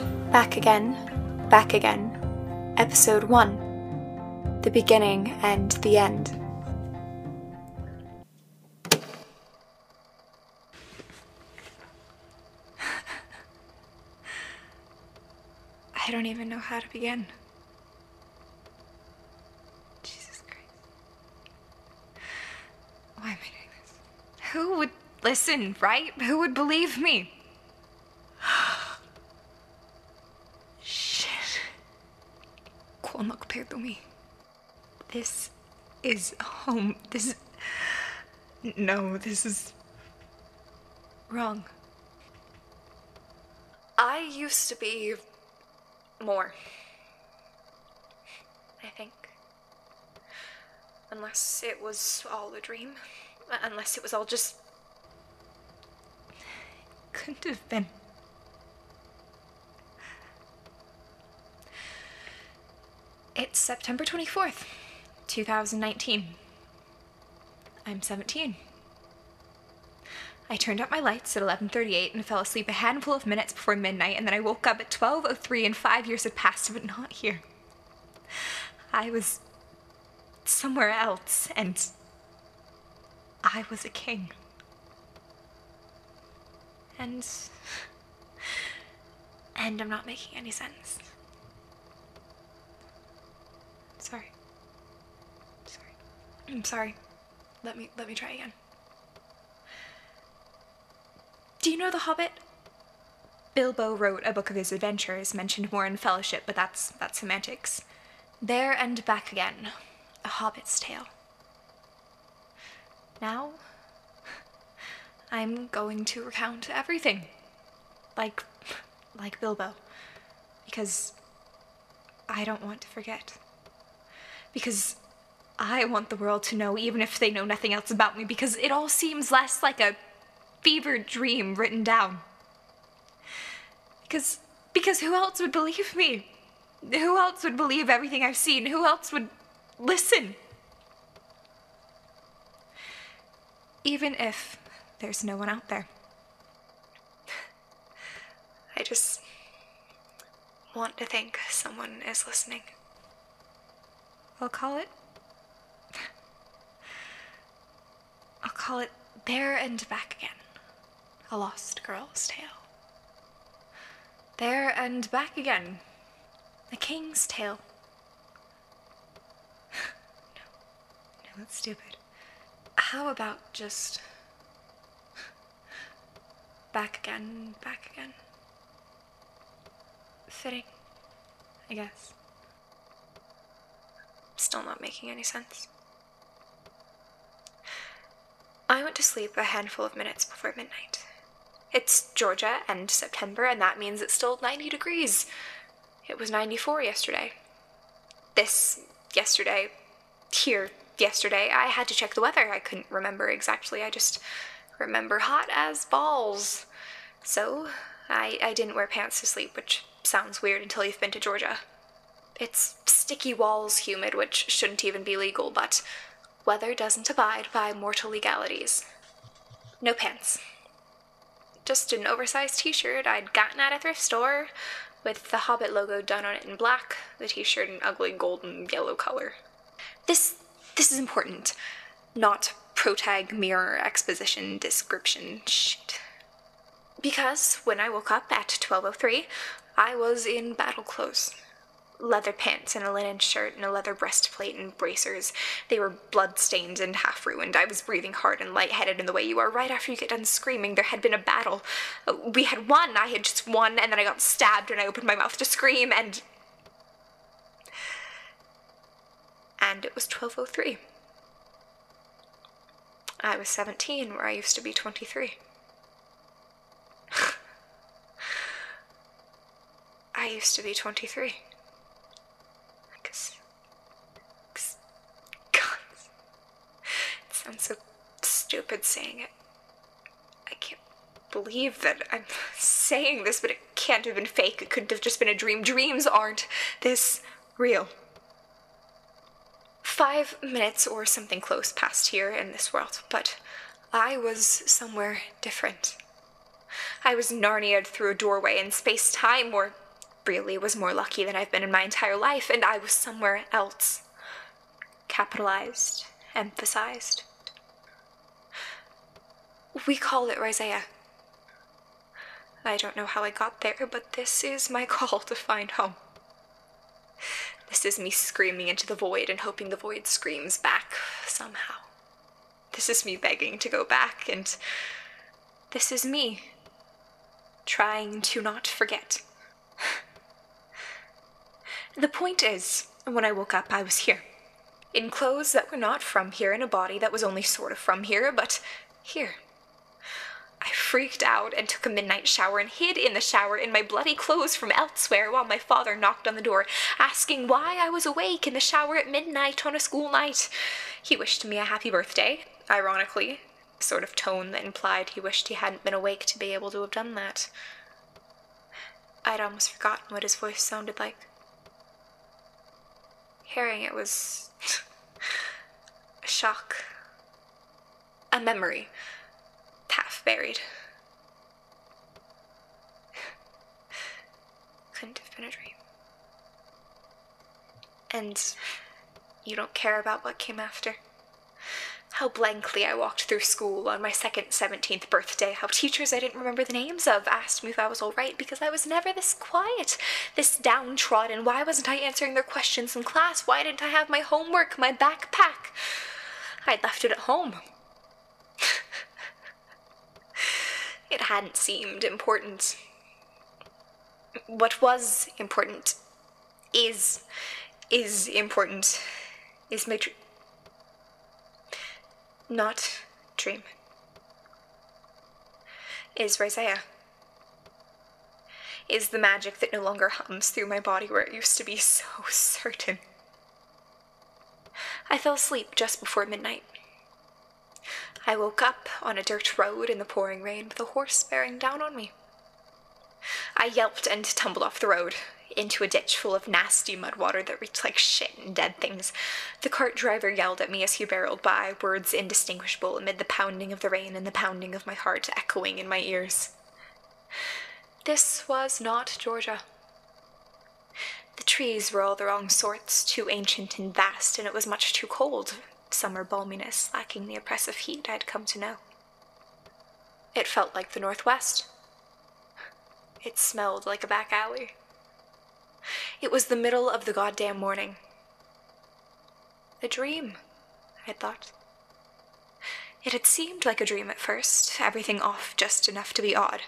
Back again, back again. Episode 1 The Beginning and the End. I don't even know how to begin. Jesus Christ. Why am I doing this? Who would listen, right? Who would believe me? Shit. Me. This is home. This is. No, this is. wrong. I used to be more. I think. Unless it was all a dream. Unless it was all just. Couldn't have been. It's September 24th, 2019. I'm 17. I turned out my lights at 11:38 and fell asleep a handful of minutes before midnight and then I woke up at 12:03 and 5 years had passed but not here. I was somewhere else and I was a king. And and I'm not making any sense. Sorry. Sorry. I'm sorry. Let me let me try again. Do you know The Hobbit? Bilbo wrote a book of his adventures, mentioned more in Fellowship, but that's that's semantics. There and back again, a hobbit's tale. Now, I'm going to recount everything, like like Bilbo, because I don't want to forget. Because I want the world to know, even if they know nothing else about me, because it all seems less like a fevered dream written down. Because because who else would believe me? Who else would believe everything I've seen? Who else would listen? Even if there's no one out there. I just want to think someone is listening. I'll call it. Call it There and Back Again. A Lost Girl's Tale. There and back again. A King's Tale. no. No, that's stupid. How about just. Back again, back again. Fitting, I guess. Still not making any sense. I went to sleep a handful of minutes before midnight. It's Georgia and September, and that means it's still 90 degrees. It was 94 yesterday. This yesterday, here yesterday, I had to check the weather. I couldn't remember exactly. I just remember hot as balls. So, I, I didn't wear pants to sleep, which sounds weird until you've been to Georgia. It's sticky walls humid, which shouldn't even be legal, but weather doesn't abide by mortal legalities. No pants just an oversized t shirt I'd gotten at a thrift store with the Hobbit logo done on it in black, the t shirt in ugly golden yellow color. This this is important, not protag mirror exposition description shit. Because when I woke up at 12:03, I was in battle clothes leather pants and a linen shirt and a leather breastplate and bracers. They were blood-stained and half-ruined. I was breathing hard and lightheaded in the way you are right after you get done screaming. There had been a battle. We had won. I had just won, and then I got stabbed and I opened my mouth to scream, and... And it was 12.03. I was 17, where I used to be 23. I used to be 23. sounds so stupid saying it. I can't believe that I'm saying this, but it can't have been fake. It couldn't have just been a dream. Dreams aren't this real. Five minutes or something close passed here in this world, but I was somewhere different. I was Narnia'd through a doorway in space time, or really was more lucky than I've been in my entire life, and I was somewhere else. Capitalized, emphasized. We call it Rhizea. I don't know how I got there, but this is my call to find home. This is me screaming into the void and hoping the void screams back somehow. This is me begging to go back, and this is me trying to not forget. the point is, when I woke up, I was here. In clothes that were not from here, in a body that was only sort of from here, but here. Freaked out and took a midnight shower and hid in the shower in my bloody clothes from elsewhere while my father knocked on the door, asking why I was awake in the shower at midnight on a school night. He wished me a happy birthday, ironically, sort of tone that implied he wished he hadn't been awake to be able to have done that. I'd almost forgotten what his voice sounded like. Hearing it was a shock, a memory half buried. Couldn't have been a dream. And you don't care about what came after. How blankly I walked through school on my second 17th birthday, how teachers I didn't remember the names of asked me if I was alright because I was never this quiet, this downtrodden. Why wasn't I answering their questions in class? Why didn't I have my homework, my backpack? I'd left it at home. it hadn't seemed important. What was important is, is important, is my. Not dream. Is Rhizea. Is the magic that no longer hums through my body where it used to be so certain. I fell asleep just before midnight. I woke up on a dirt road in the pouring rain with a horse bearing down on me. I yelped and tumbled off the road into a ditch full of nasty mud water that reeked like shit and dead things. The cart driver yelled at me as he barreled by, words indistinguishable amid the pounding of the rain and the pounding of my heart echoing in my ears. This was not Georgia. The trees were all the wrong sorts, too ancient and vast, and it was much too cold summer balminess, lacking the oppressive heat I'd come to know. It felt like the Northwest. It smelled like a back alley. It was the middle of the goddamn morning. A dream, I thought. It had seemed like a dream at first, everything off just enough to be odd.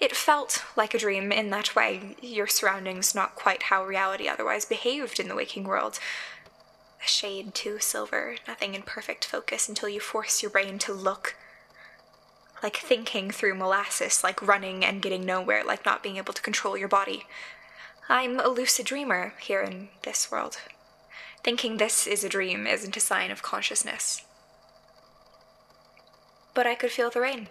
It felt like a dream in that way, your surroundings not quite how reality otherwise behaved in the waking world, a shade too silver, nothing in perfect focus until you force your brain to look. Like thinking through molasses, like running and getting nowhere, like not being able to control your body. I'm a lucid dreamer here in this world. Thinking this is a dream isn't a sign of consciousness. But I could feel the rain.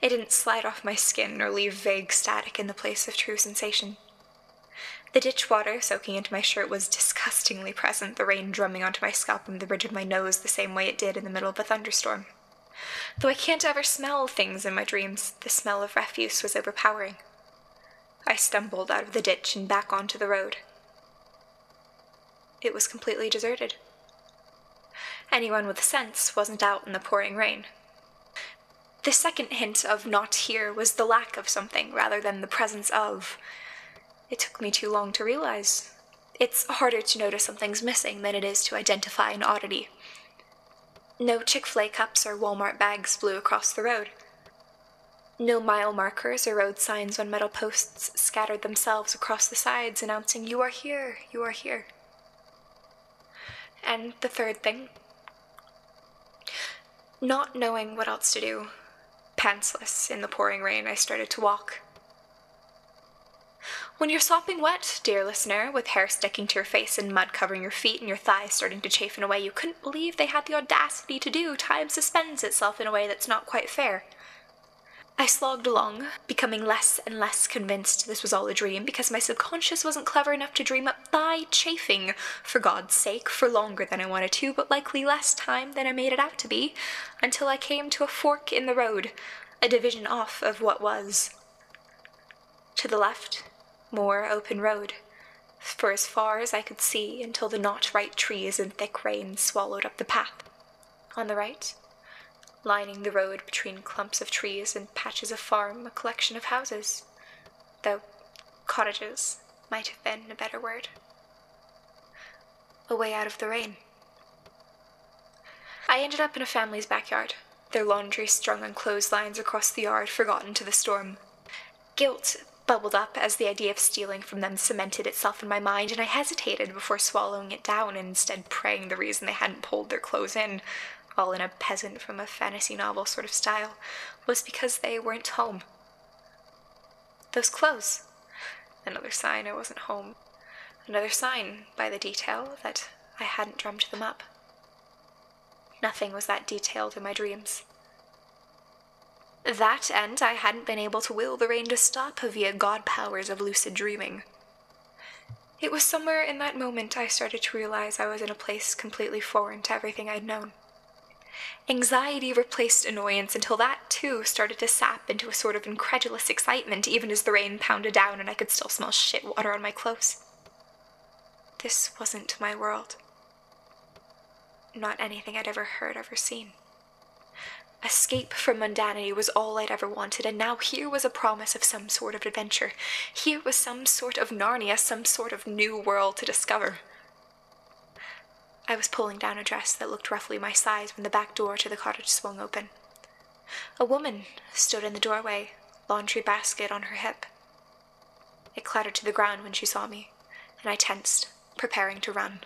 It didn't slide off my skin or leave vague static in the place of true sensation. The ditch water soaking into my shirt was disgustingly present, the rain drumming onto my scalp and the bridge of my nose the same way it did in the middle of a thunderstorm. Though I can't ever smell things in my dreams, the smell of refuse was overpowering. I stumbled out of the ditch and back onto the road. It was completely deserted. Anyone with sense wasn't out in the pouring rain. The second hint of not here was the lack of something rather than the presence of it took me too long to realize. It's harder to notice something's missing than it is to identify an oddity. No Chick fil A cups or Walmart bags flew across the road. No mile markers or road signs on metal posts scattered themselves across the sides announcing, You are here, you are here. And the third thing not knowing what else to do, pantsless in the pouring rain, I started to walk. When you're sopping wet, dear listener, with hair sticking to your face and mud covering your feet and your thighs starting to chafe in a way you couldn't believe they had the audacity to do, time suspends itself in a way that's not quite fair. I slogged along, becoming less and less convinced this was all a dream because my subconscious wasn't clever enough to dream up thigh chafing, for God's sake, for longer than I wanted to, but likely less time than I made it out to be, until I came to a fork in the road, a division off of what was. To the left, more open road, for as far as I could see until the not right trees and thick rain swallowed up the path. On the right, lining the road between clumps of trees and patches of farm, a collection of houses, though cottages might have been a better word. A way out of the rain. I ended up in a family's backyard, their laundry strung on clotheslines across the yard, forgotten to the storm. Guilt bubbled up as the idea of stealing from them cemented itself in my mind, and I hesitated before swallowing it down and instead praying the reason they hadn't pulled their clothes in, all in a peasant from a fantasy novel sort of style, was because they weren't home. Those clothes. Another sign I wasn't home. Another sign, by the detail, that I hadn't drummed them up. Nothing was that detailed in my dreams. That and I hadn't been able to will the rain to stop via god powers of lucid dreaming. It was somewhere in that moment I started to realize I was in a place completely foreign to everything I'd known. Anxiety replaced annoyance until that too started to sap into a sort of incredulous excitement even as the rain pounded down and I could still smell shit water on my clothes. This wasn't my world. Not anything I'd ever heard, ever seen. Escape from mundanity was all I'd ever wanted, and now here was a promise of some sort of adventure. Here was some sort of Narnia, some sort of new world to discover. I was pulling down a dress that looked roughly my size when the back door to the cottage swung open. A woman stood in the doorway, laundry basket on her hip. It clattered to the ground when she saw me, and I tensed, preparing to run.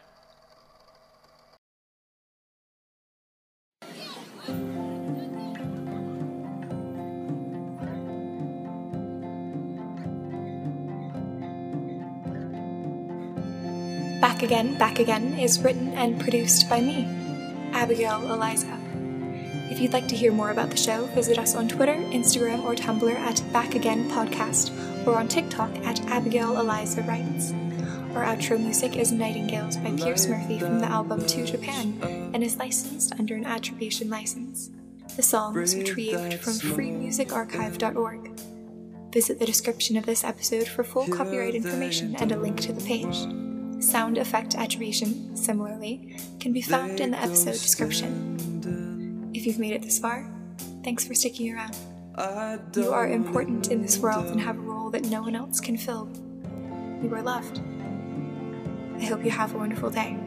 Back Again, Back Again is written and produced by me, Abigail Eliza. If you'd like to hear more about the show, visit us on Twitter, Instagram, or Tumblr at Back Again Podcast, or on TikTok at Abigail Eliza Writes. Our outro music is Nightingales by Pierce Murphy from the album To Japan and is licensed under an attribution license. The song was retrieved from freemusicarchive.org. Visit the description of this episode for full copyright information and a link to the page. Sound effect attribution, similarly, can be found in the episode description. If you've made it this far, thanks for sticking around. You are important in this world and have a role that no one else can fill. You are loved. I hope you have a wonderful day.